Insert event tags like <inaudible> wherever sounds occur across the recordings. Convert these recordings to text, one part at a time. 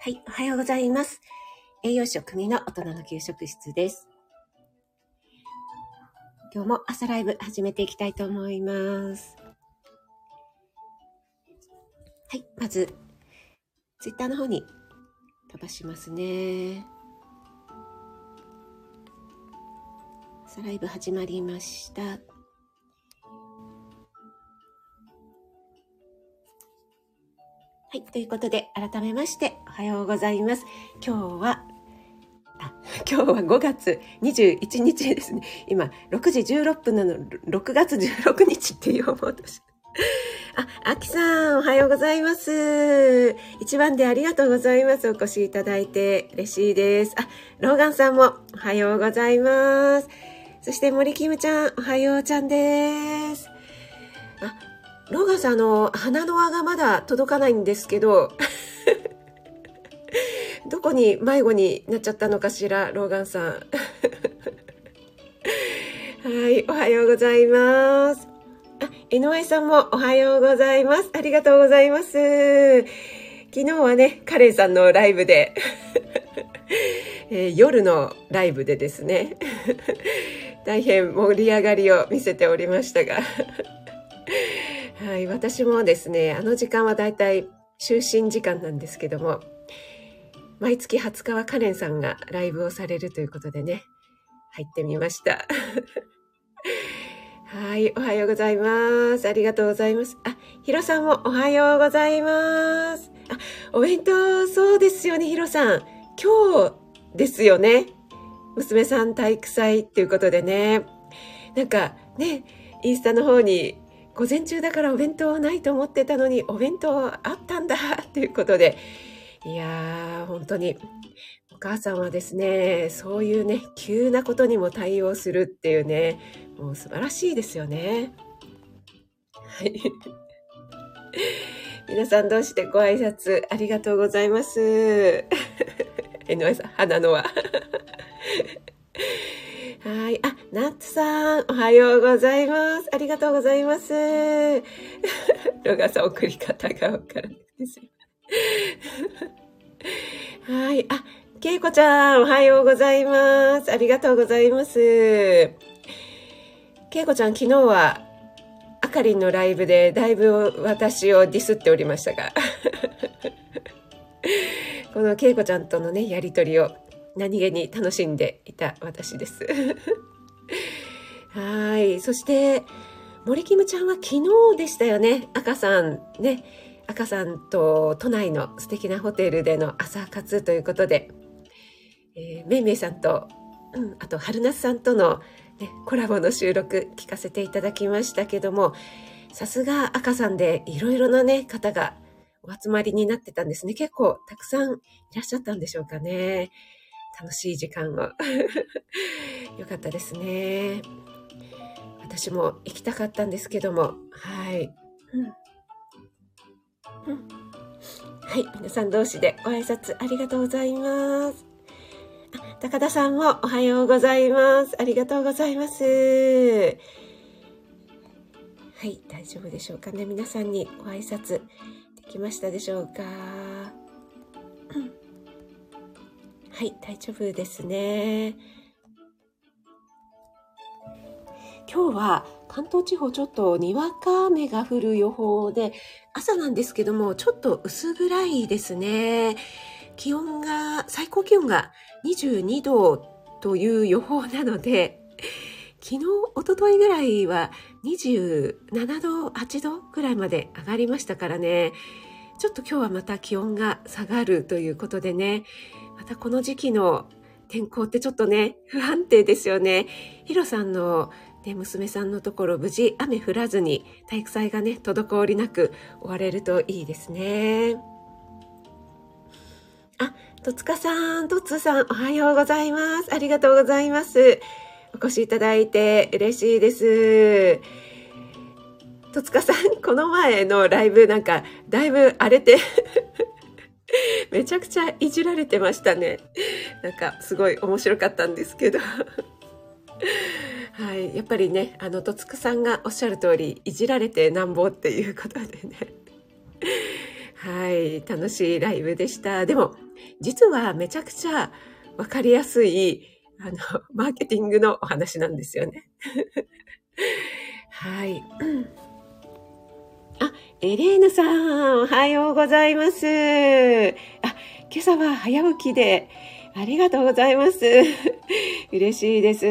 はい、おはようございます。栄養士組の大人の給食室です。今日も朝ライブ始めていきたいと思います。はい、まず、ツイッターの方に飛ばしますね。朝ライブ始まりました。はい。ということで、改めまして、おはようございます。今日は、あ、今日は5月21日ですね。今、6時16分なの、6月16日って言おうとして。あ、あきさん、おはようございます。一番でありがとうございます。お越しいただいて嬉しいです。あ、ローガンさんもおはようございます。そして森キムちゃん、おはようちゃんです。あ、ローガンさん、の、鼻の輪がまだ届かないんですけど、<laughs> どこに迷子になっちゃったのかしら、ローガンさん。<laughs> はい、おはようございます。あ、井上さんもおはようございます。ありがとうございます。昨日はね、カレンさんのライブで、<laughs> えー、夜のライブでですね、大変盛り上がりを見せておりましたが、はい、私もですね、あの時間はだいたい就寝時間なんですけども、毎月20日はカレンさんがライブをされるということでね、入ってみました。<laughs> はい、おはようございます。ありがとうございます。あ、ヒロさんもおはようございます。あ、お弁当、そうですよね、ヒロさん。今日ですよね。娘さん体育祭っていうことでね。なんかね、インスタの方に午前中だからお弁当はないと思ってたのにお弁当あったんだ <laughs> っていうことで、いやー、本当にお母さんはですね、そういうね、急なことにも対応するっていうね、もう素晴らしいですよね。はい。<laughs> 皆さん同士でご挨拶ありがとうございます？<laughs> NY さん、花のは。はい。あ、ナッツさん、おはようございます。ありがとうございます。<laughs> ロガさん、送り方がわからないです。<laughs> はい。あ、ケイコちゃん、おはようございます。ありがとうございます。ケイコちゃん、昨日は、あかりんのライブでだいぶ私をディスっておりましたが。<laughs> このケイコちゃんとのね、やりとりを何気に楽しんでいた私です。はい。そして、森キムちゃんは昨日でしたよね。赤さんね。赤さんと都内の素敵なホテルでの朝活ということで、えー、めいめいさんと、うん、あと春夏さんとの、ね、コラボの収録聞かせていただきましたけども、さすが赤さんでいろいろなね、方がお集まりになってたんですね。結構たくさんいらっしゃったんでしょうかね。楽しい時間を <laughs> よかったですね。私も行きたかったんですけども、はい。うんうん、はい、皆さん同士でご挨拶ありがとうございます。あ高田さんもおはようございます。ありがとうございます。はい、大丈夫でしょうかね。皆さんにご挨拶できましたでしょうか。はい、大丈夫ですね。今日は関東地方ちょっとにわか雨が降る予報で、朝なんですけども、ちょっと薄暗いですね。気温が、最高気温が22度という予報なので、昨日、おとといぐらいは27度、8度ぐらいまで上がりましたからね、ちょっと今日はまた気温が下がるということでね、またこの時期の天候ってちょっとね、不安定ですよね。ヒロさんの、ね、娘さんのところ無事雨降らずに体育祭がね、滞りなく終われるといいですね。あ、戸塚さん、とつさん、おはようございます。ありがとうございます。お越しいただいて嬉しいです。戸塚さん、この前のライブなんか、だいぶ荒れて <laughs> めちゃくちゃいじられてましたね。なんかすごい面白かったんですけど。はい。やっぱりね、あの、戸塚さんがおっしゃる通り、いじられてなんぼっていうことでね。はい、楽しいライブでした。でも、実はめちゃくちゃわかりやすい、あの、マーケティングのお話なんですよね。はい。あ、エレーヌさん、おはようございます。あ、今朝は早起きで、ありがとうございます。<laughs> 嬉しいです。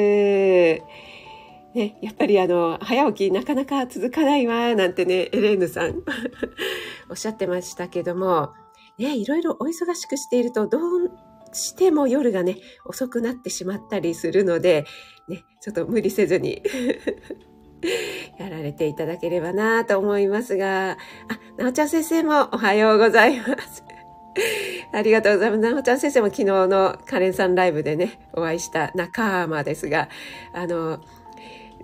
ね、やっぱりあの、早起きなかなか続かないわ、なんてね、エレーヌさん <laughs> おっしゃってましたけども、ね、いろいろお忙しくしていると、どうしても夜がね、遅くなってしまったりするので、ね、ちょっと無理せずに <laughs> <laughs> やられていただければなと思いますが、あ、なおちゃん先生もおはようございます。<laughs> ありがとうございます。なおちゃん先生も昨日のカレンさんライブでね、お会いした仲間ですが、あの、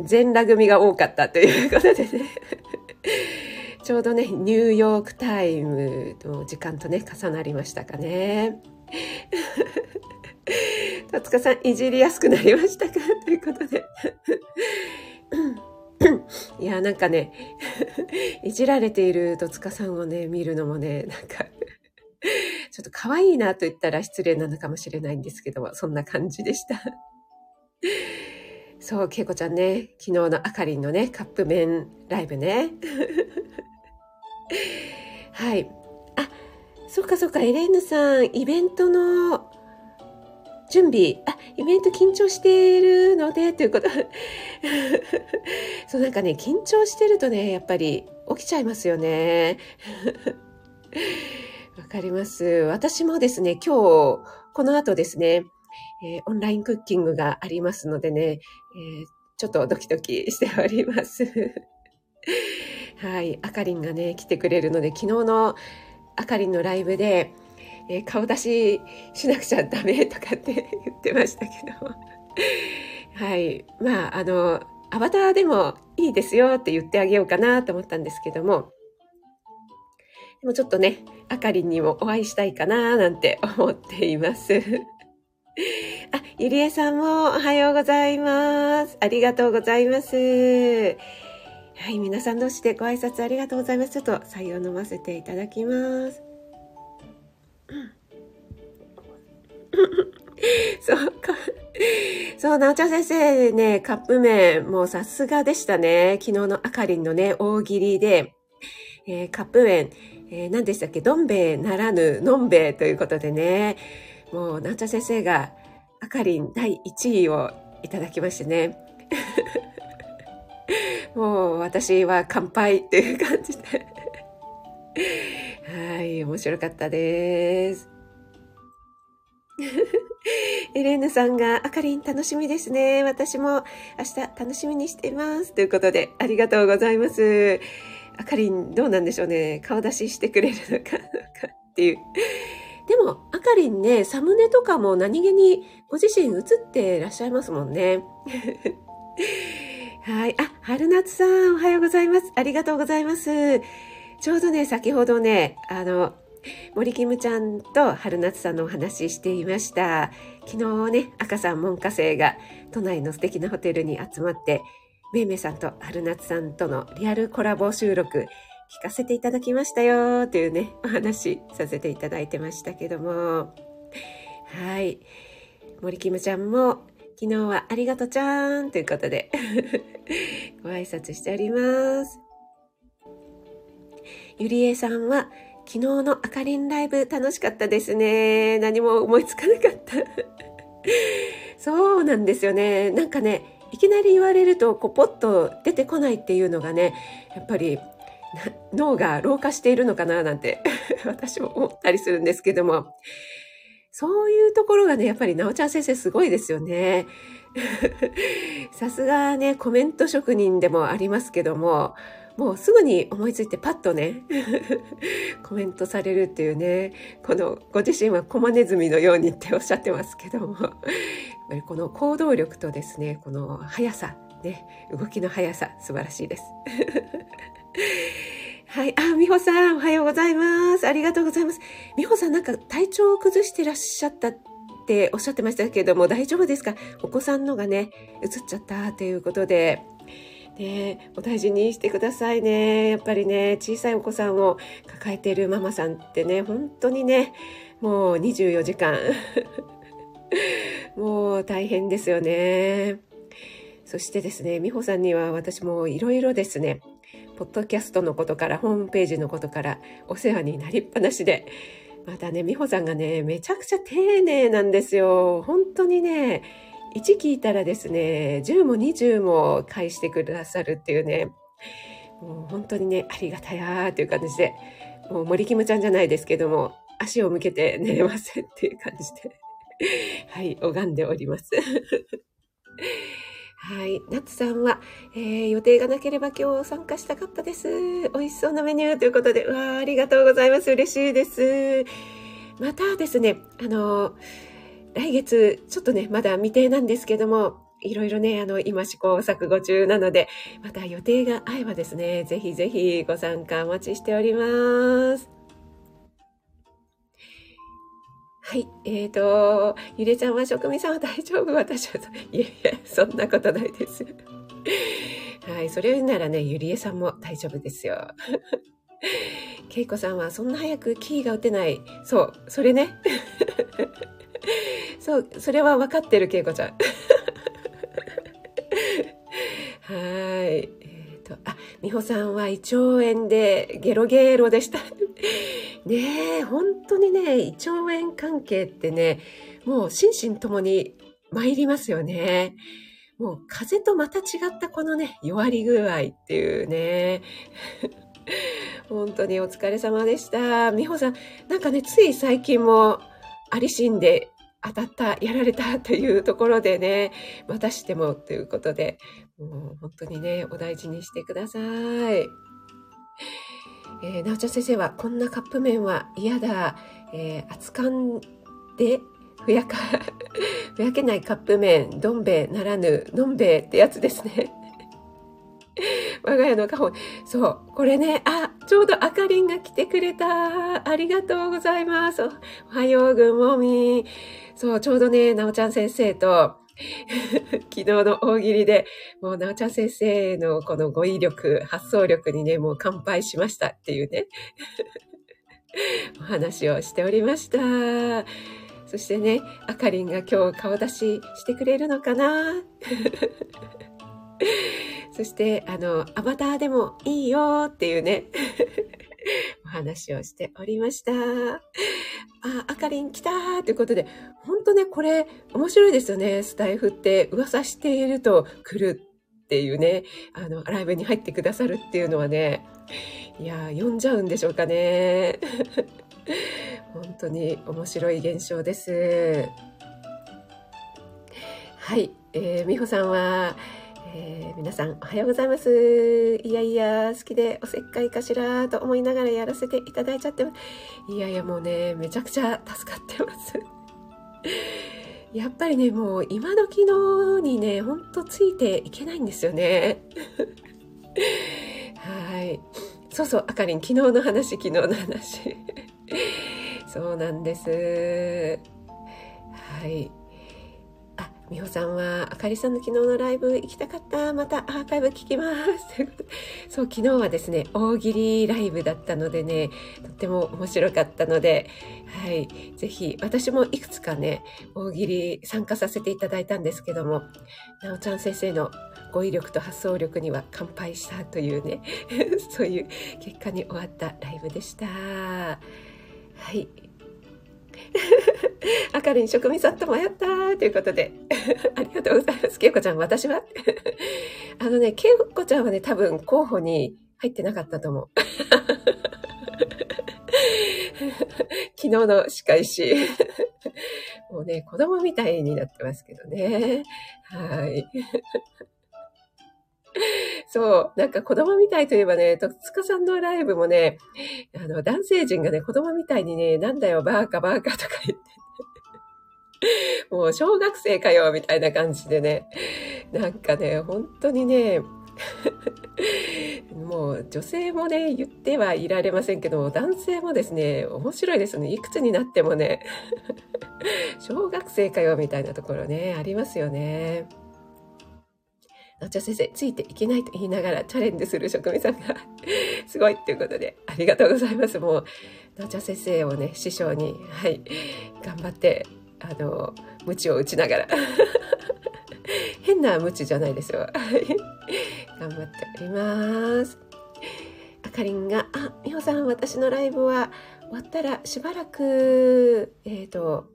全裸組が多かったということでね。<laughs> ちょうどね、ニューヨークタイムの時間とね、重なりましたかね。戸塚さん、いじりやすくなりましたか？ということで。いや、なんかね、<laughs> いじられている戸塚さんをね、見るのもね、なんかちょっと可愛いなと言ったら失礼なのかもしれないんですけども、そんな感じでした。そう、けいこちゃんね、昨日のあかりんのね、カップ麺ライブね。はい。あ、そっかそっか、エレーヌさん、イベントの準備、あ、イベント緊張しているので、ということ。<laughs> そう、なんかね、緊張してるとね、やっぱり起きちゃいますよね。<laughs> わかります。私もですね、今日、この後ですね、えー、オンラインクッキングがありますのでね、えー、ちょっとドキドキしております。<laughs> はい、あかりんがね、来てくれるので、昨日のあかりんのライブで、えー、顔出ししなくちゃダメとかって言ってましたけど。<laughs> はい。まあ、あの、アバターでもいいですよって言ってあげようかなと思ったんですけども、でもちょっとね、あかりんにもお会いしたいかななんて思っています。<laughs> あ、ゆりえさんもおはようございます。ありがとうございます。はい、皆さん同士でご挨拶ありがとうございます。ちょっと採用飲ませていただきます。<laughs> そうか。そう、なおちゃん先生ね、カップ麺、もうさすがでしたね。昨日のあかりんのね、大喜利で、えー、カップ麺、えー、何でしたっけ？どん兵衛ならぬ、のんべえということでね、もう、なんちゃ先生が、あかりん第1位をいただきましてね。<laughs> もう、私は乾杯っていう感じで。はい、面白かったです。<laughs> エレーヌさんが、あかりん楽しみですね。私も明日楽しみにしています。ということで、ありがとうございます。あかりんどうなんでしょうね。顔出ししてくれるのか、<laughs> っていう。でも、あかりんね、サムネとかも何気にご自身映ってらっしゃいますもんね。<laughs> はい。あ、春夏さん、おはようございます。ありがとうございます。ちょうどね、先ほどね、あの、森キムちゃんと春夏さんのお話ししていました。昨日ね、赤さん門下生が都内の素敵なホテルに集まって、めいめいさんと春夏さんとのリアルコラボ収録聞かせていただきましたよというね、お話させていただいてましたけども。はい。森キムちゃんも昨日はありがとちゃーんということで <laughs> ご挨拶しております。ゆりえさんは昨日のあかりんライブ楽しかったですね。何も思いつかなかった。<laughs> そうなんですよね。なんかね、いきなり言われるとこうポッと出てこないっていうのがねやっぱり脳が老化しているのかななんて <laughs> 私も思ったりするんですけどもそういうところがねやっぱりなおちゃん先生すごいですよね。<laughs> さすがねコメント職人でもありますけどももうすぐに思いついてパッとね <laughs> コメントされるっていうねこのご自身はコマネズミのようにっておっしゃってますけどもぱりこの行動力とですね、この速さ、ね、動きの速さ、素晴らしいです。<laughs> はい。あ、美穂さん、おはようございます。ありがとうございます。美穂さん、なんか体調を崩してらっしゃったっておっしゃってましたけども、大丈夫ですか？お子さんのがね、映っちゃったということで。ね、お大事にしてくださいね。やっぱりね、小さいお子さんを抱えているママさんってね、本当にね、もう24時間 <laughs> もう大変ですよね。そしてですね、美穂さんには私もいろいろですね、ポッドキャストのことから、ホームページのことからお世話になりっぱなしで、またね、美穂さんがね、めちゃくちゃ丁寧なんですよ。本当にね、1聞いたらですね、10も20も返してくださるっていうね、もう本当にね、ありがたやーっていう感じで、もう森キムちゃんじゃないですけども、足を向けて寝れませんっていう感じで、<laughs> はい、拝んでおります。<laughs> はい。ナツさんは、えー、予定がなければ今日参加したかったです。美味しそうなメニューということで、うわありがとうございます。嬉しいです。またですね、あの、来月、ちょっとね、まだ未定なんですけども、いろいろね、あの、今試行錯誤中なので、また予定が合えばですね、ぜひぜひご参加お待ちしております。はい。えっ、ー、と、ゆれちゃんは職味さんは大丈夫？<laughs> 私は、いやいや、そんなことないです。<laughs> はい。それならね、ゆりえさんも大丈夫ですよ。けいこさんはそんな早くキーが打てない。そう。それね。<laughs> そう。それは分かってる、けいこちゃん。<laughs> はい。えっ、ー、と、あ、みほさんは胃腸炎でゲロゲロでした。<laughs> ねえ、本当にね、胃腸炎関係ってね、もう心身ともに参りますよね。もう風邪とまた違ったこのね、弱り具合っていうね。本当にお疲れ様でした。美穂さん、なんかね、つい最近もありしんで当たった、やられたというところでね、またしてもということで、もう本当にね、お大事にしてください。えー、なおちゃん先生は、こんなカップ麺は嫌だ。えー、熱燗で、ふやか、<laughs> ふやけないカップ麺、どん兵衛ならぬ、のんべえってやつですね。<laughs> 我が家の家宝。そう。これね、あ、ちょうどあかりんが来てくれた。ありがとうございます。おはよう、ぐんもみ。そう、ちょうどね、なおちゃん先生と、<laughs> 昨日の大喜利で、もう、なおちゃん先生のこの語彙力、発想力にね、もう乾杯しましたっていうね、<laughs> お話をしておりました。そしてね、あかりんが今日顔出ししてくれるのかな <laughs> そして、あの、アバターでもいいよっていうね、<laughs> お話をしておりました。あ、あかりん来たーということで、本当ね、これ面白いですよね。スタイフって噂していると来るっていうね、あの、ライブに入ってくださるっていうのはね、いや呼んじゃうんでしょうかね。<laughs> 本当に面白い現象です。はい、えー、美穂さんは、えー、皆さんおはようございます。いやいや、好きでおせっかいかしらと思いながらやらせていただいちゃってます。いやいや、もうね、めちゃくちゃ助かってます。<laughs> やっぱりね、もう今時のにね、ほんとついていけないんですよね。<laughs> はい。そうそう、あかりん、昨日の話、昨日の話。<laughs> そうなんです。はい。美穂さんは、あかりさんの昨日のライブ行きたかった？またアーカイブ聞きます。そう、昨日はですね、大喜利ライブだったのでね、とっても面白かったので、はい、ぜひ、私もいくつかね、大喜利参加させていただいたんですけども、なおちゃん先生の語彙力と発想力には乾杯したというね、<laughs> そういう結果に終わったライブでした。はい。あかりん職味さんともやったということで、<laughs> ありがとうございます。けいこちゃん、私は？<laughs> あのね、けいこちゃんはね、多分候補に入ってなかったと思う。<laughs> 昨日の仕返し。もうね、子供みたいになってますけどね。はい。<laughs> そう。なんか子供みたいといえばね、とつかさんのライブもね、あの、男性陣がね、子供みたいにね、なんだよ、バーカバーカとか言って、<laughs> もう小学生かよ、みたいな感じでね。なんかね、本当にね、<laughs> もう女性もね、言ってはいられませんけど、男性もですね、面白いですね。いくつになってもね、小学生かよ、みたいなところね、ありますよね。なっちゃ先生、ついていけないと言いながらチャレンジする職人さんが <laughs> すごいっていうことで、ありがとうございます。もう、なっちゃ先生をね、師匠に、はい、頑張って、あの、無知を打ちながら <laughs> 変な無知じゃないですよ。<laughs> 頑張っております。あかりんが、あ、みほさん、私のライブは終わったらしばらく、えっ、ー、と、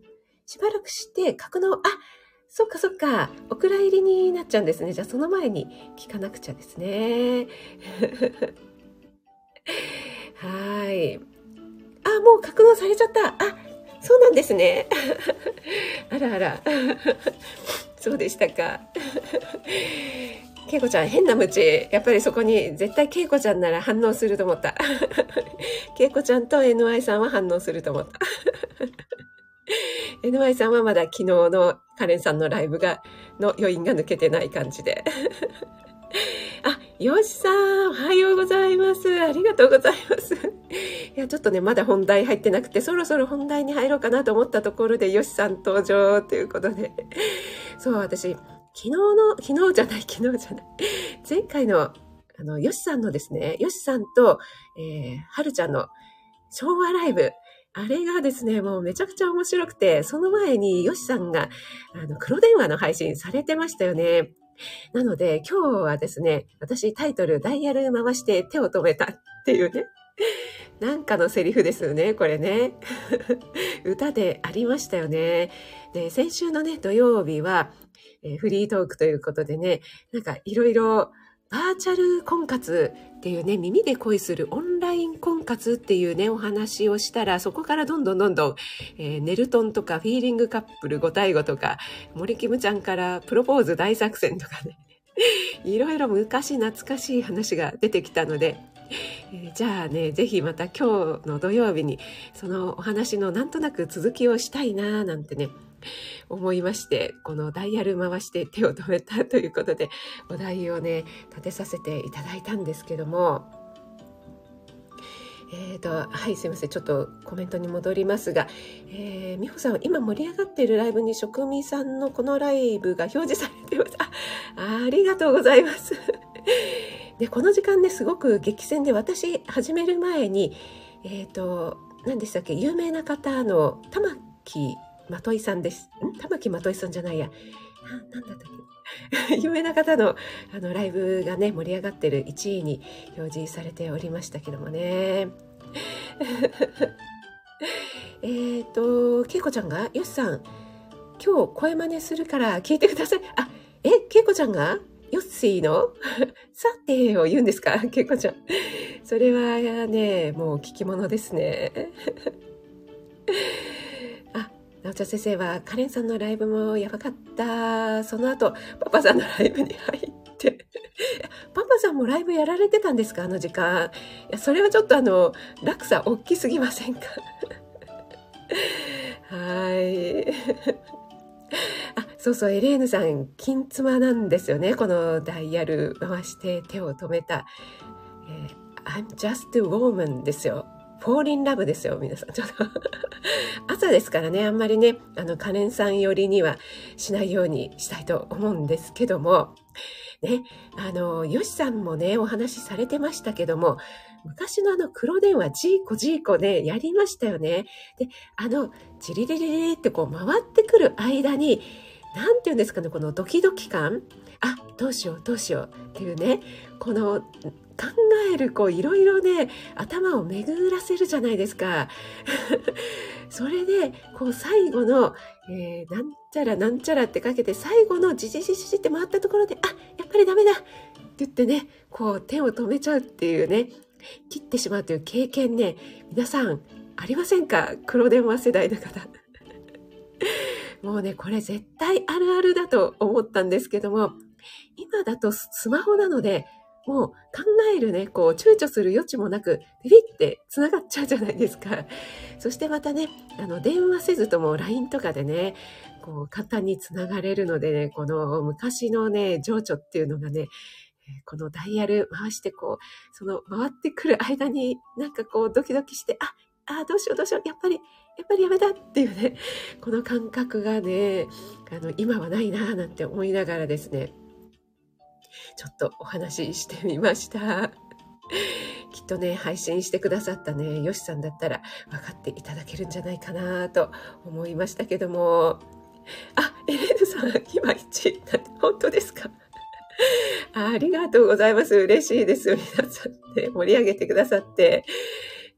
しばらくして格納、あ、そっかそっか、お蔵入りになっちゃうんですね。じゃあその前に聞かなくちゃですね。<laughs> はい。あ、もう格納されちゃった。あ、そうなんですね。<laughs> あらあら。<laughs> そうでしたか。けいこちゃん、変なムチ。やっぱりそこに、絶対けいこちゃんなら反応すると思った。けいこちゃんと NY さんは反応すると思った。<laughs> NY さんはまだ昨日のカレンさんのライブが、の余韻が抜けてない感じで。<laughs> あ、よしさん、おはようございます。ありがとうございます。いや、ちょっとね、まだ本題入ってなくて、そろそろ本題に入ろうかなと思ったところで、よしさん登場ということで。<laughs> そう、私、昨日の、昨日じゃない、昨日じゃない。前回の、あの、よしさんのですね、よしさんと、えー、はるちゃんの昭和ライブ、あれがですね、もうめちゃくちゃ面白くて、その前にヨシさんが、あの、黒電話の配信されてましたよね。なので、今日はですね、私タイトル、ダイヤル回して手を止めたっていうね、なんかのセリフですよね、これね。<laughs> 歌でありましたよね。で、先週のね、土曜日は、えー、フリートークということでね、なんかいろいろバーチャル婚活っていうね、耳で恋するオンライン婚活っていうね、お話をしたら、そこからどんどんどんどん、えー、ネルトンとかフィーリングカップル5対5とか、<laughs> 森キムちゃんからプロポーズ大作戦とかね、いろいろ昔懐かしい話が出てきたので、えー、じゃあね、ぜひまた今日の土曜日に、そのお話のなんとなく続きをしたいななんてね、思いまして、このダイヤル回して手を止めたということで、お題をね、立てさせていただいたんですけども、えーと、はい、すいません。ちょっとコメントに戻りますが、えー、美穂さん、今盛り上がっているライブに職味さんのこのライブが表示されてます。あ、ありがとうございます。<laughs> で、この時間ね、すごく激戦で、私、始める前に、えっ、ー、と、何でしたっけ、有名な方の玉木まといさんです。ん？玉木まといさんじゃないや。な、なんだったっけ <laughs> 有名な方のあのライブがね、盛り上がってる1位に表示されておりましたけどもね。<laughs> えっと、けいこちゃんが、よしさん、今日声真似するから聞いてください。あ、え、けいこちゃんが？ヨッシーの？<laughs> さてを言うんですか？けいこちゃん。それはね、もう聞き物ですね。なおちゃん先生はカレンさんのライブもやばかった。その後、パパさんのライブに入って。<laughs> パパさんもライブやられてたんですかあの時間。いや、それはちょっとあの、落差大きすぎませんか？<laughs> はい。<laughs> あ、そうそう、エレーヌさん、金妻なんですよね。このダイヤル回して手を止めた。えー、I'm just a woman ですよ。フォーリンラブですよ、皆さん。ちょっと朝ですからね、あんまりね、あの、カレンさん寄りにはしないようにしたいと思うんですけども、ね、あの、ヨシさんもね、お話しされてましたけども、昔のあの黒電話、ジーコジーコね、やりましたよね。で、あの、ジリリリリってこう回ってくる間に、なんて言うんですかね、このドキドキ感あ、どうしよう、どうしようっていうね、この考えるこういろいろね頭を巡らせるじゃないですか。<laughs> それでこう最後の、えー、なんちゃらなんちゃらってかけて最後のじじじじって回ったところであやっぱりダメだって言ってねこう手を止めちゃうっていうね切ってしまうという経験ね皆さんありませんか？黒電話世代の方。<laughs> もうねこれ絶対あるあるだと思ったんですけども今だとスマホなのでもう考えるね、こう、躊躇する余地もなく、ビビって繋がっちゃうじゃないですか。<laughs> そしてまたね、あの、電話せずとも LINE とかでね、こう、簡単に繋がれるのでね、この昔のね、情緒っていうのがね、このダイヤル回してこう、その回ってくる間になんかこうドキドキして、あ、あ、どうしようどうしよう、やっぱり、やっぱりやめたっていうね、この感覚がね、あの、今はないなぁなんて思いながらですね、ちょっとお話ししてみました。きっとね、配信してくださったね、よしさんだったら分かっていただけるんじゃないかなと思いましたけども。あ、エレーヌさん、今一、本当ですか？<laughs> ありがとうございます。嬉しいです。皆さんね、盛り上げてくださって。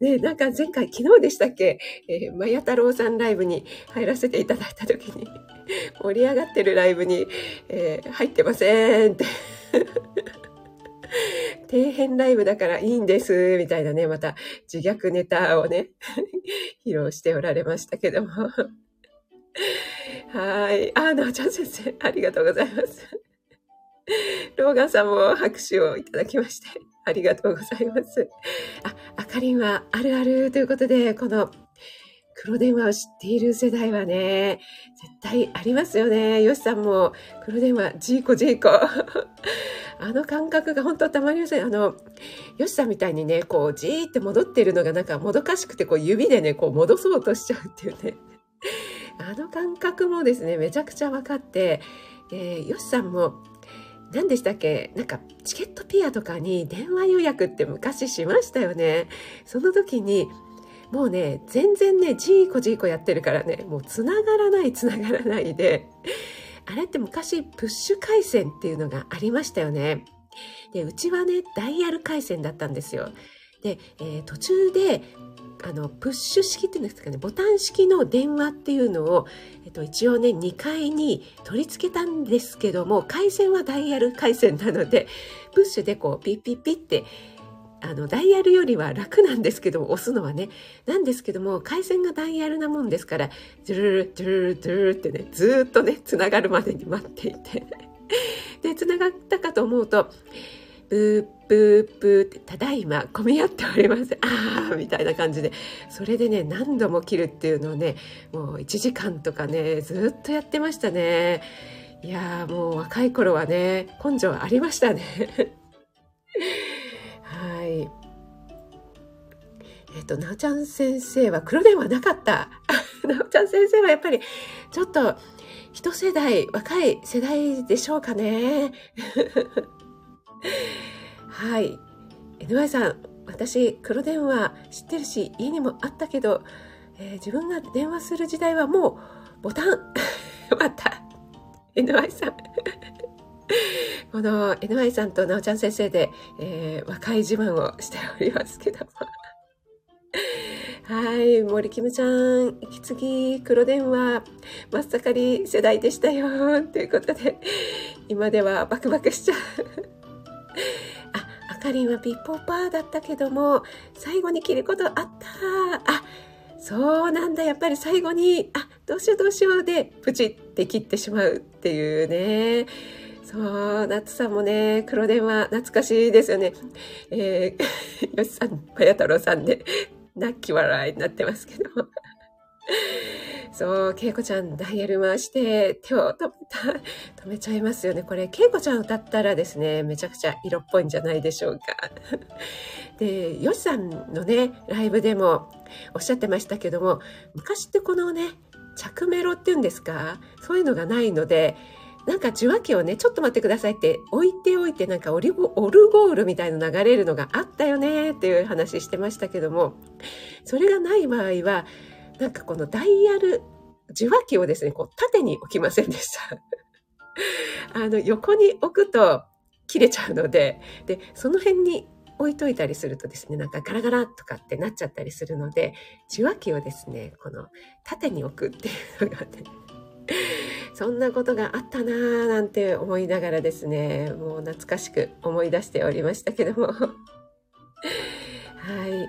ね、なんか前回、昨日でしたっけ、えー、まや太郎さんライブに入らせていただいた時に、盛り上がってるライブに、えー、入ってませんって底辺ライブだからいいんです、みたいなね、また自虐ネタをね、<laughs> 披露しておられましたけども。はい。あ、なおちゃん先生、ありがとうございます。ローガンさんも拍手をいただきまして、ありがとうございます。あ、あかりんはあるあるということで、この黒電話を知っている世代はね、絶対ありますよね。よしさんも黒電話、ジーコジーコ。<laughs> あの感覚が本当たまりません。あの、よしさんみたいにね、こう、じーって戻っているのがなんかもどかしくて、こう指でね、こう戻そうとしちゃうっていうね。<laughs> あの感覚もですね、めちゃくちゃ分かって、えー、よしさんも何でしたっけ？なんかチケットピアとかに電話予約って昔しましたよね。その時にもうね、全然ね、ジーコジーコやってるからね、もう繋がらない繋がらないで、<laughs> あれって昔プッシュ回線っていうのがありましたよね。で、うちはね、ダイヤル回線だったんですよ。で、えー、途中であのプッシュ式っていうんですかねボタン式の電話っていうのを、えっと、一応ね2階に取り付けたんですけども回線はダイヤル回線なのでプッシュでこうピッピッピッってあのダイヤルよりは楽なんですけど押すのはねなんですけども回線がダイヤルなもんですからジュルルジュルルジュルルってねずっとねつながるまでに待っていて。でつながったかと思うとブーブーブーってただいま混み合っております。ああみたいな感じで。それでね何度も切るっていうのをねもう1時間とかねずっとやってましたね。いやもう若い頃はね根性ありましたね。はい。えっ、となおちゃん先生は黒電話なかった。<laughs> なおちゃん先生はやっぱりちょっと一世代若い世代でしょうかね。<laughs> はい。NY さん、私、黒電話知ってるし、家にもあったけど、えー、自分が電話する時代はもう、ボタン、<laughs> また、NY さん。<laughs> この NY さんとなおちゃん先生で、えー、若い自慢をしておりますけども。<laughs> はい。森キムちゃん、引き継ぎ、黒電話、真っ盛り世代でしたよ。<laughs> ということで、今ではバクバクしちゃう。あ、あかりんはピッポーパーだったけども、最後に切ることあった。あ、そうなんだ。やっぱり最後に、あ、どうしようどうしようで、プチって切ってしまうっていうね。そう、夏さんもね、黒電話懐かしいですよね。えー、<laughs> よしさん、まや太郎さんで、<laughs> 泣き笑いになってますけど。<laughs> そう、けいこちゃんダイヤル回して手を止めた、止めちゃいますよね。これ、けいこちゃん歌ったらですね、めちゃくちゃ色っぽいんじゃないでしょうか。で、よしさんのね、ライブでもおっしゃってましたけども、昔ってこのね、着メロっていうんですか？そういうのがないので、なんか受話器をね、ちょっと待ってくださいって置いておいてなんかオルゴールみたいな流れるのがあったよねっていう話してましたけども、それがない場合は、なんかこのダイヤル、受話器をですね、こう縦に置きませんでした。<laughs> あの、横に置くと切れちゃうので、で、その辺に置いといたりするとですね、なんかガラガラとかってなっちゃったりするので、受話器をですね、この縦に置くっていうのがね、そんなことがあったなぁなんて思いながらですね、もう懐かしく思い出しておりましたけども。<laughs> はい。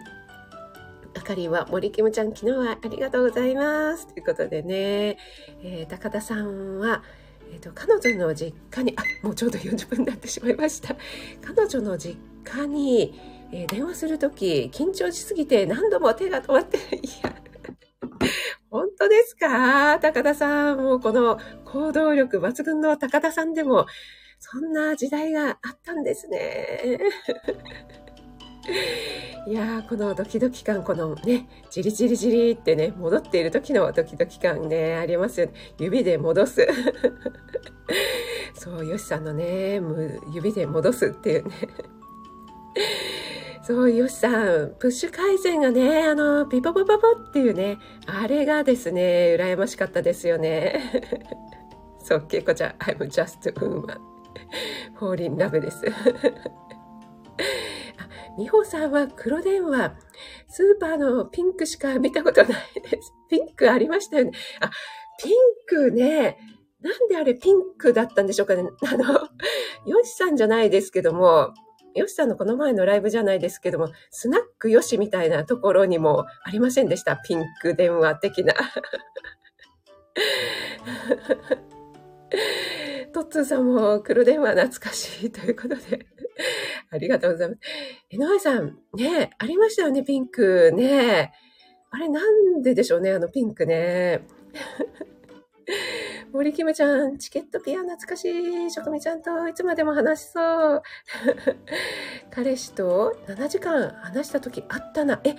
あかりは森キムちゃん、昨日はありがとうございます。ということでね、えー、高田さんは、えーと、彼女の実家に、あ、もうちょうど40分になってしまいました。彼女の実家に、えー、電話するとき、緊張しすぎて何度も手が止まって、いや、本当ですか？高田さん。もうこの行動力抜群の高田さんでも、そんな時代があったんですね。<laughs> いやー、このドキドキ感、このね、じりじりじりってね、戻っている時のドキドキ感ね、ありますよね。指で戻す。<laughs> そう、よしさんのね、指で戻すっていうね。<laughs> そう、よしさん、プッシュ回線がね、あの、ピポポポポっていうね、あれがですね、羨ましかったですよね。<laughs> そう、けいこちゃん、I'm just woman. fall in love です。<laughs> あ美穂さんは黒電話、スーパーのピンクしか見たことないです。ピンクありましたよね。あ、ピンクね。なんであれピンクだったんでしょうかね。あの、ヨシさんじゃないですけども、ヨシさんのこの前のライブじゃないですけども、スナックヨシみたいなところにもありませんでした？ピンク電話的な。<laughs> トッツーさんも黒電話懐かしいということで。ありがとうございます。江上さん、ね、ありましたよね、ピンクね。あれなんででしょうね、あのピンクね。森キムちゃん、チケットピア懐かしい。職味ちゃんといつまでも話しそう。<laughs> 彼氏と7時間話した時あったな。え、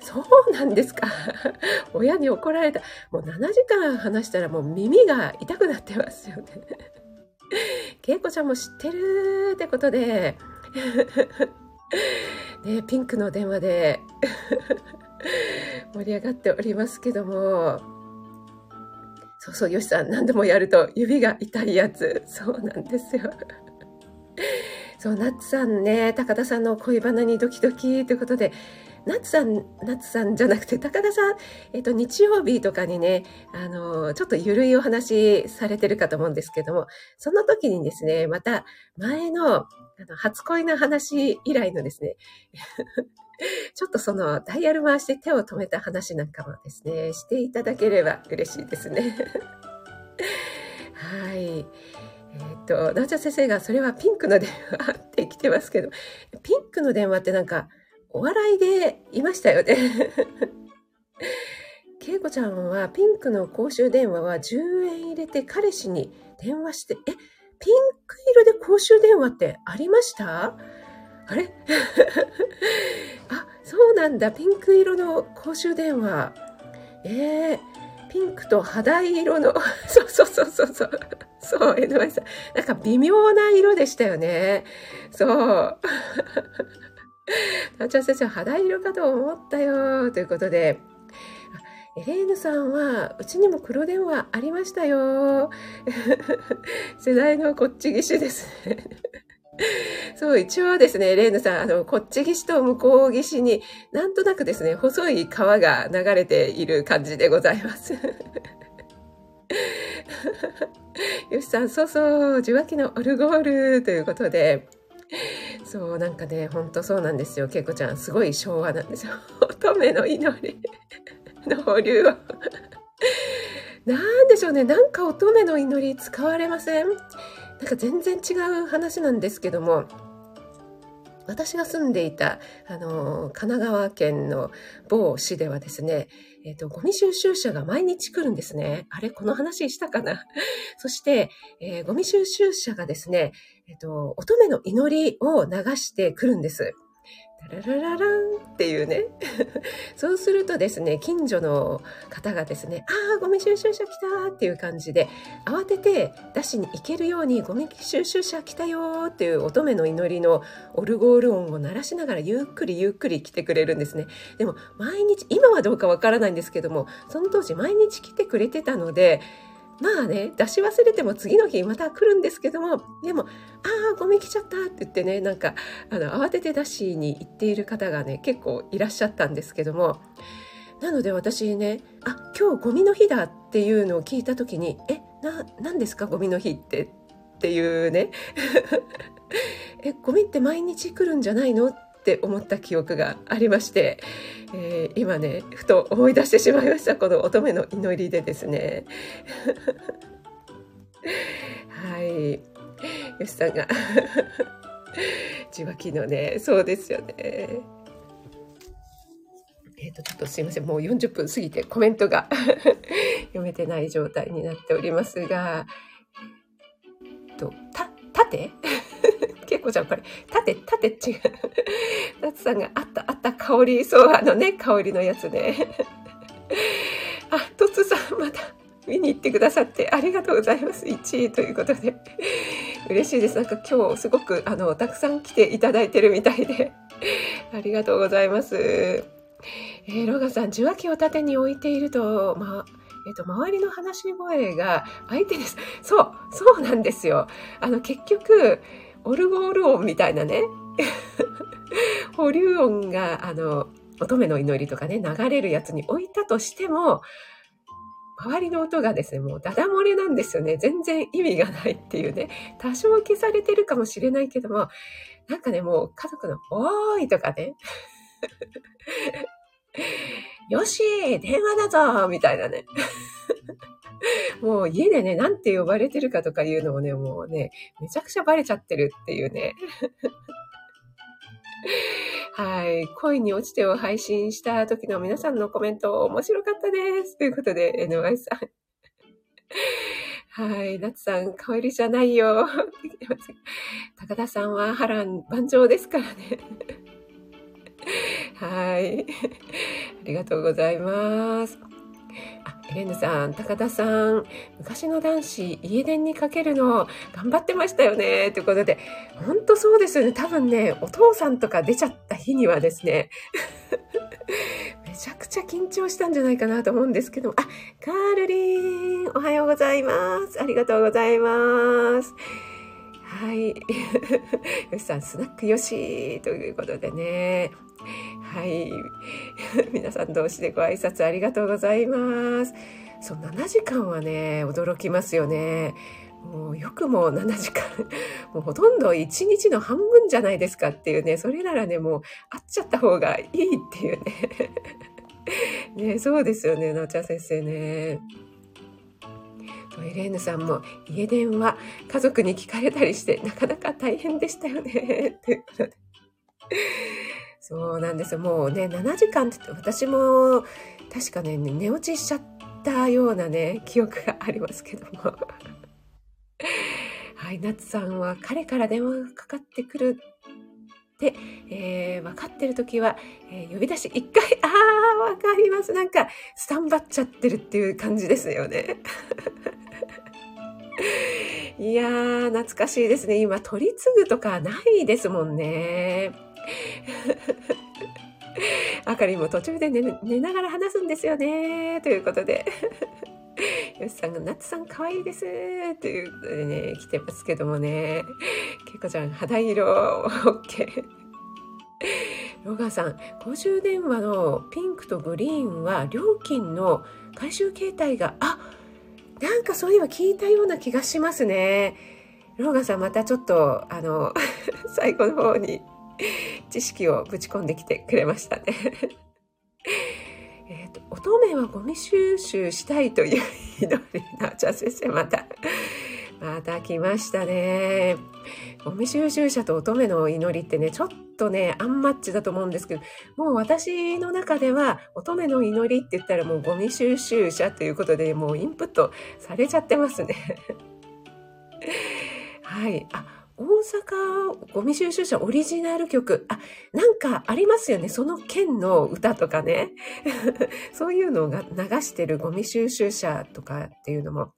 そうなんですか？<laughs> 親に怒られた。もう7時間話したらもう耳が痛くなってますよね。けいこちゃんも知ってるってことで、<laughs> ね、ピンクの電話で盛り上がっておりますけども、そうそう、よしさん、何でもやると指が痛いやつ。そうなんですよ。そう、ナッツさんね、高田さんの恋バナにドキドキということで、ナッツさん、ナッツさんじゃなくて、高田さん、えっと、日曜日とかにね、あの、ちょっとゆるいお話されてるかと思うんですけども、その時にですね、また前の、あの、初恋の話以来のですね、<laughs> ちょっとそのダイヤル回して手を止めた話なんかもですね、していただければ嬉しいですね。<laughs> はい。えっ、と、なおちゃん先生が、それはピンクの電話って来てますけど、ピンクの電話ってなんか、お笑いでいましたよね。けいこちゃんはピンクの公衆電話は10円入れて彼氏に電話して、え、ピンク色で公衆電話ってありました？あれ？<laughs> あ、そうなんだ。ピンク色の公衆電話。えー、ピンクと肌色の、そうそうそうそうそう。そう、江上さん。なんか微妙な色でしたよね。そう。<laughs> なちゃん先生、肌色かと思ったよ。ということで、エレーヌさんは、うちにも黒電話ありましたよ。<laughs> 世代のこっち岸ですね。そう、一応ですね、レーヌさん、あの、こっち岸と向こう岸になんとなくですね、細い川が流れている感じでございます。<laughs> よしさん、そうそう、受話器のオルゴールということで、そう、なんかね、ほんとそうなんですよ。けいこちゃん、すごい昭和なんですよ。乙女の祈りの保留をなんでしょうね。なんか乙女の祈り使われません？なんか全然違う話なんですけども、私が住んでいた、あの、神奈川県の某市ではですね、えっ、ー、と、ゴミ収集車が毎日来るんですね。あれ、この話したかな？<laughs> そして、えー、ゴミ収集車がですね、えっ、ー、と、乙女の祈りを流してくるんです。ラララランっていうね。<laughs> そうするとですね、近所の方がですね、ああ、ゴミ収集車来たっていう感じで、慌てて出しに行けるようにゴミ収集車来たよっていう乙女の祈りのオルゴール音を鳴らしながらゆっくりゆっくり来てくれるんですね。でも毎日、今はどうかわからないんですけども、その当時毎日来てくれてたので、まあね、出し忘れても次の日また来るんですけども、でも、ああ、ゴミ来ちゃったって言ってね、なんか、あの、慌てて出しに行っている方がね、結構いらっしゃったんですけども、なので私ね、あ、今日ゴミの日だっていうのを聞いた時に、え、な、何ですかゴミの日って？っていうね。<laughs> え、ゴミって毎日来るんじゃないの？って思った記憶がありまして、えー、今ねふと思い出してしまいました。この乙女の祈りでですね。<laughs> はい。よしさんが。<laughs> 受話器のねそうですよね。えっ、ー、と、ちょっとすいません。もう40分過ぎてコメントが <laughs> 読めてない状態になっておりますが、えっと、た、縦けいこちゃん、これ、縦、縦違う。<laughs> 夏さんがあった、あった、香り、そう、あのね、香りのやつね。<laughs> あ、とつさん、また、見に行ってくださってありがとうございます。1位ということで。嬉しいです。なんか今日すごくあの、たくさん来ていただいてるみたいで。<laughs> ありがとうございます。えー、ロガさん、受話器を縦に置いていると、まあ、えっ、と、周りの話し声が相手です。そう、そうなんですよ。あの、結局、オルゴール音みたいなね、<laughs> 保留音が、あの、乙女の祈りとかね、流れるやつに置いたとしても、周りの音がですね、もうダダ漏れなんですよね。全然意味がないっていうね。多少消されてるかもしれないけども、なんかね、もう家族の、おーいとかね。<laughs> <laughs> よし電話だぞみたいなね。<laughs> もう家でね、なんて呼ばれてるかとかいうのもね、もうね、めちゃくちゃバレちゃってるっていうね。<laughs> はい。恋に落ちてを配信した時の皆さんのコメント面白かったです。ということで、NY さん。はい。夏さん、香りじゃないよ。高田さんは波乱万丈ですからね。はい。ありがとうございます。あ、エレンヌさん、高田さん、昔の男子、家電にかけるの、頑張ってましたよね。ということで、ほんとそうですよね。多分ね、お父さんとか出ちゃった日にはですね、<laughs> めちゃくちゃ緊張したんじゃないかなと思うんですけど、あ、カールリン、おはようございます。ありがとうございます。はい。<laughs> よしさん、スナックよしということでね。はい。<laughs> 皆さん同士でご挨拶ありがとうございます。そう、7時間はね、驚きますよね。もうよくも7時間、<laughs> もうほとんど1日の半分じゃないですかっていうね、それならね、もう会っちゃった方がいいっていうね。<laughs> ね、そうですよね、なおちゃん先生ね。エレーヌさんも家電話家族に聞かれたりしてなかなか大変でしたよね。ということで。そうなんですよ。もうね、7時間って私も確かね、寝落ちしちゃったようなね、記憶がありますけども。<laughs> はい、夏さんは彼から電話がかかってくるって、えー、分かってる時は、えー、呼び出し一回、ああ、わかります。なんか、スタンバっちゃってるっていう感じですよね。<laughs> いやー、懐かしいですね。今、取り継ぐとかないですもんね。<laughs> あかりも途中で寝寝ながら話すんですよね。ということで。<laughs> よしさんが、夏さん可愛いです。ということでね、来てますけどもね。けいこちゃん、肌色、OK。ロガーさん、公衆電話のピンクとグリーンは料金の回収形態が、あ、なんかそういえば聞いたような気がしますね。ローガンさんまたちょっと、あの、<laughs> 最後の方に <laughs> 知識をぶち込んできてくれましたね。<laughs> えっと、乙女はゴミ収集したいという祈りな、じゃあ先生また、また来ましたね。ゴミ収集者と乙女の祈りってね、ちょっとね、アンマッチだと思うんですけど、もう私の中では乙女の祈りって言ったらもうゴミ収集者ということで、もうインプットされちゃってますね。<laughs> はい。あ、大阪ゴミ収集車オリジナル曲。あ、なんかありますよね。その県の歌とかね。<laughs> そういうのが流してるゴミ収集車とかっていうのも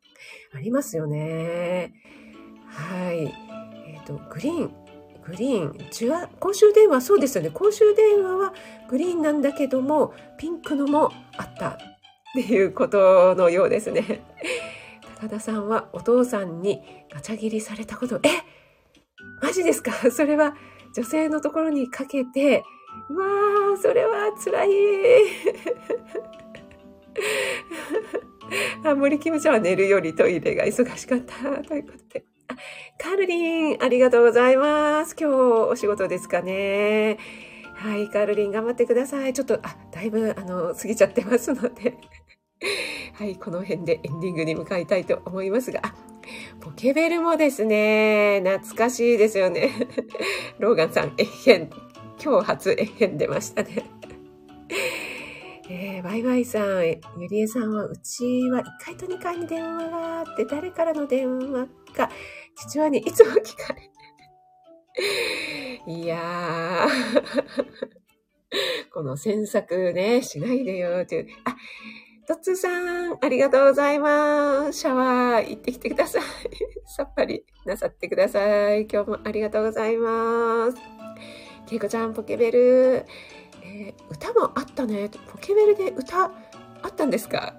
ありますよね。はい。えっ、ー、と、グリーン。グリーン。公衆電話、そうですよね。公衆電話はグリーンなんだけども、ピンクのもあったっていうことのようですね。高田さんはお父さんにガチャ切りされたこと、えマジですか？<laughs> それは女性のところにかけて、うわー、それは辛い。<laughs> あ、森キムちゃんは寝るよりトイレが忙しかった。ということで。あ、カルリン、ありがとうございます。今日お仕事ですかね。はい、カルリン頑張ってください。ちょっと、あ、だいぶ、あの、過ぎちゃってますので。<laughs> はい、この辺でエンディングに向かいたいと思いますが、ポケベルもですね、懐かしいですよね。<laughs> ローガンさん、えへん。今日初えへん出ましたね。<laughs> えー、バイバイさん、ゆりえさんは、うちは1階と2階に電話があって、誰からの電話か、父親にいつも聞かれ <laughs> いやー、この詮索ね、しないでよ、という。あ、トツさん、ありがとうございます。シャワー行ってきてください。さっぱりなさってください。今日もありがとうございます。ケイコちゃん、ポケベル、えー、歌もあったね。ポケベルで歌あったんですか？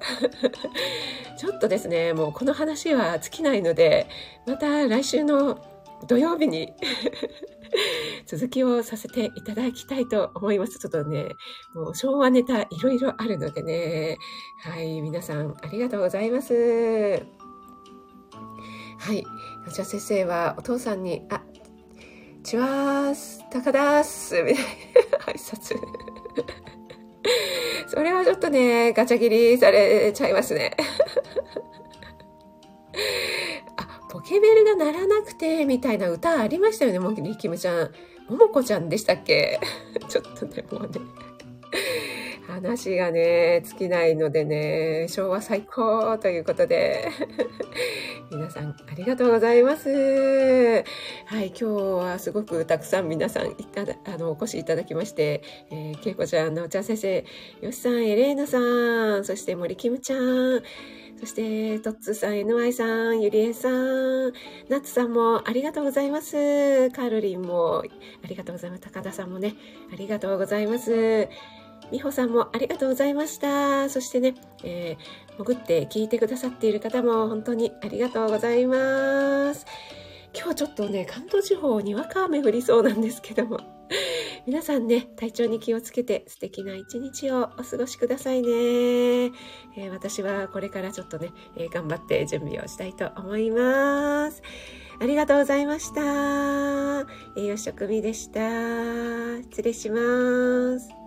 <laughs> ちょっとですね、もうこの話は尽きないので、また来週の土曜日に <laughs> 続きをさせていただきたいと思います。ちょっとね、もう昭和ネタいろいろあるのでね。はい、皆さんありがとうございます。はい。じゃあ先生はお父さんに、あ、ちわーす、高田ーす、みたいな挨拶。<laughs> それはちょっとね、ガチャ切りされちゃいますね。ポケベルが鳴らなくて、みたいな歌ありましたよね、もリキムちゃん。ももこちゃんでしたっけ？<laughs> ちょっとね、もうね。話がね、尽きないのでね、昭和最高ということで、<laughs> 皆さんありがとうございます。はい、今日はすごくたくさん皆さんいただ、あの、お越しいただきまして、えー、けいこちゃん、なおちゃん先生、よしさん、エレーナさん、そして森キムちゃん、そして、トッツさん、NY さん、ゆりえさん、ナッツさんもありがとうございます。カールリンもありがとうございます。高田さんもね、ありがとうございます。みほさんもありがとうございました。そしてね、えー、潜って聞いてくださっている方も本当にありがとうございます。今日ちょっとね、関東地方にわか雨降りそうなんですけども、<laughs> 皆さんね、体調に気をつけて素敵な一日をお過ごしくださいね。えー、私はこれからちょっとね、えー、頑張って準備をしたいと思います。ありがとうございました。栄養食味でした。失礼します。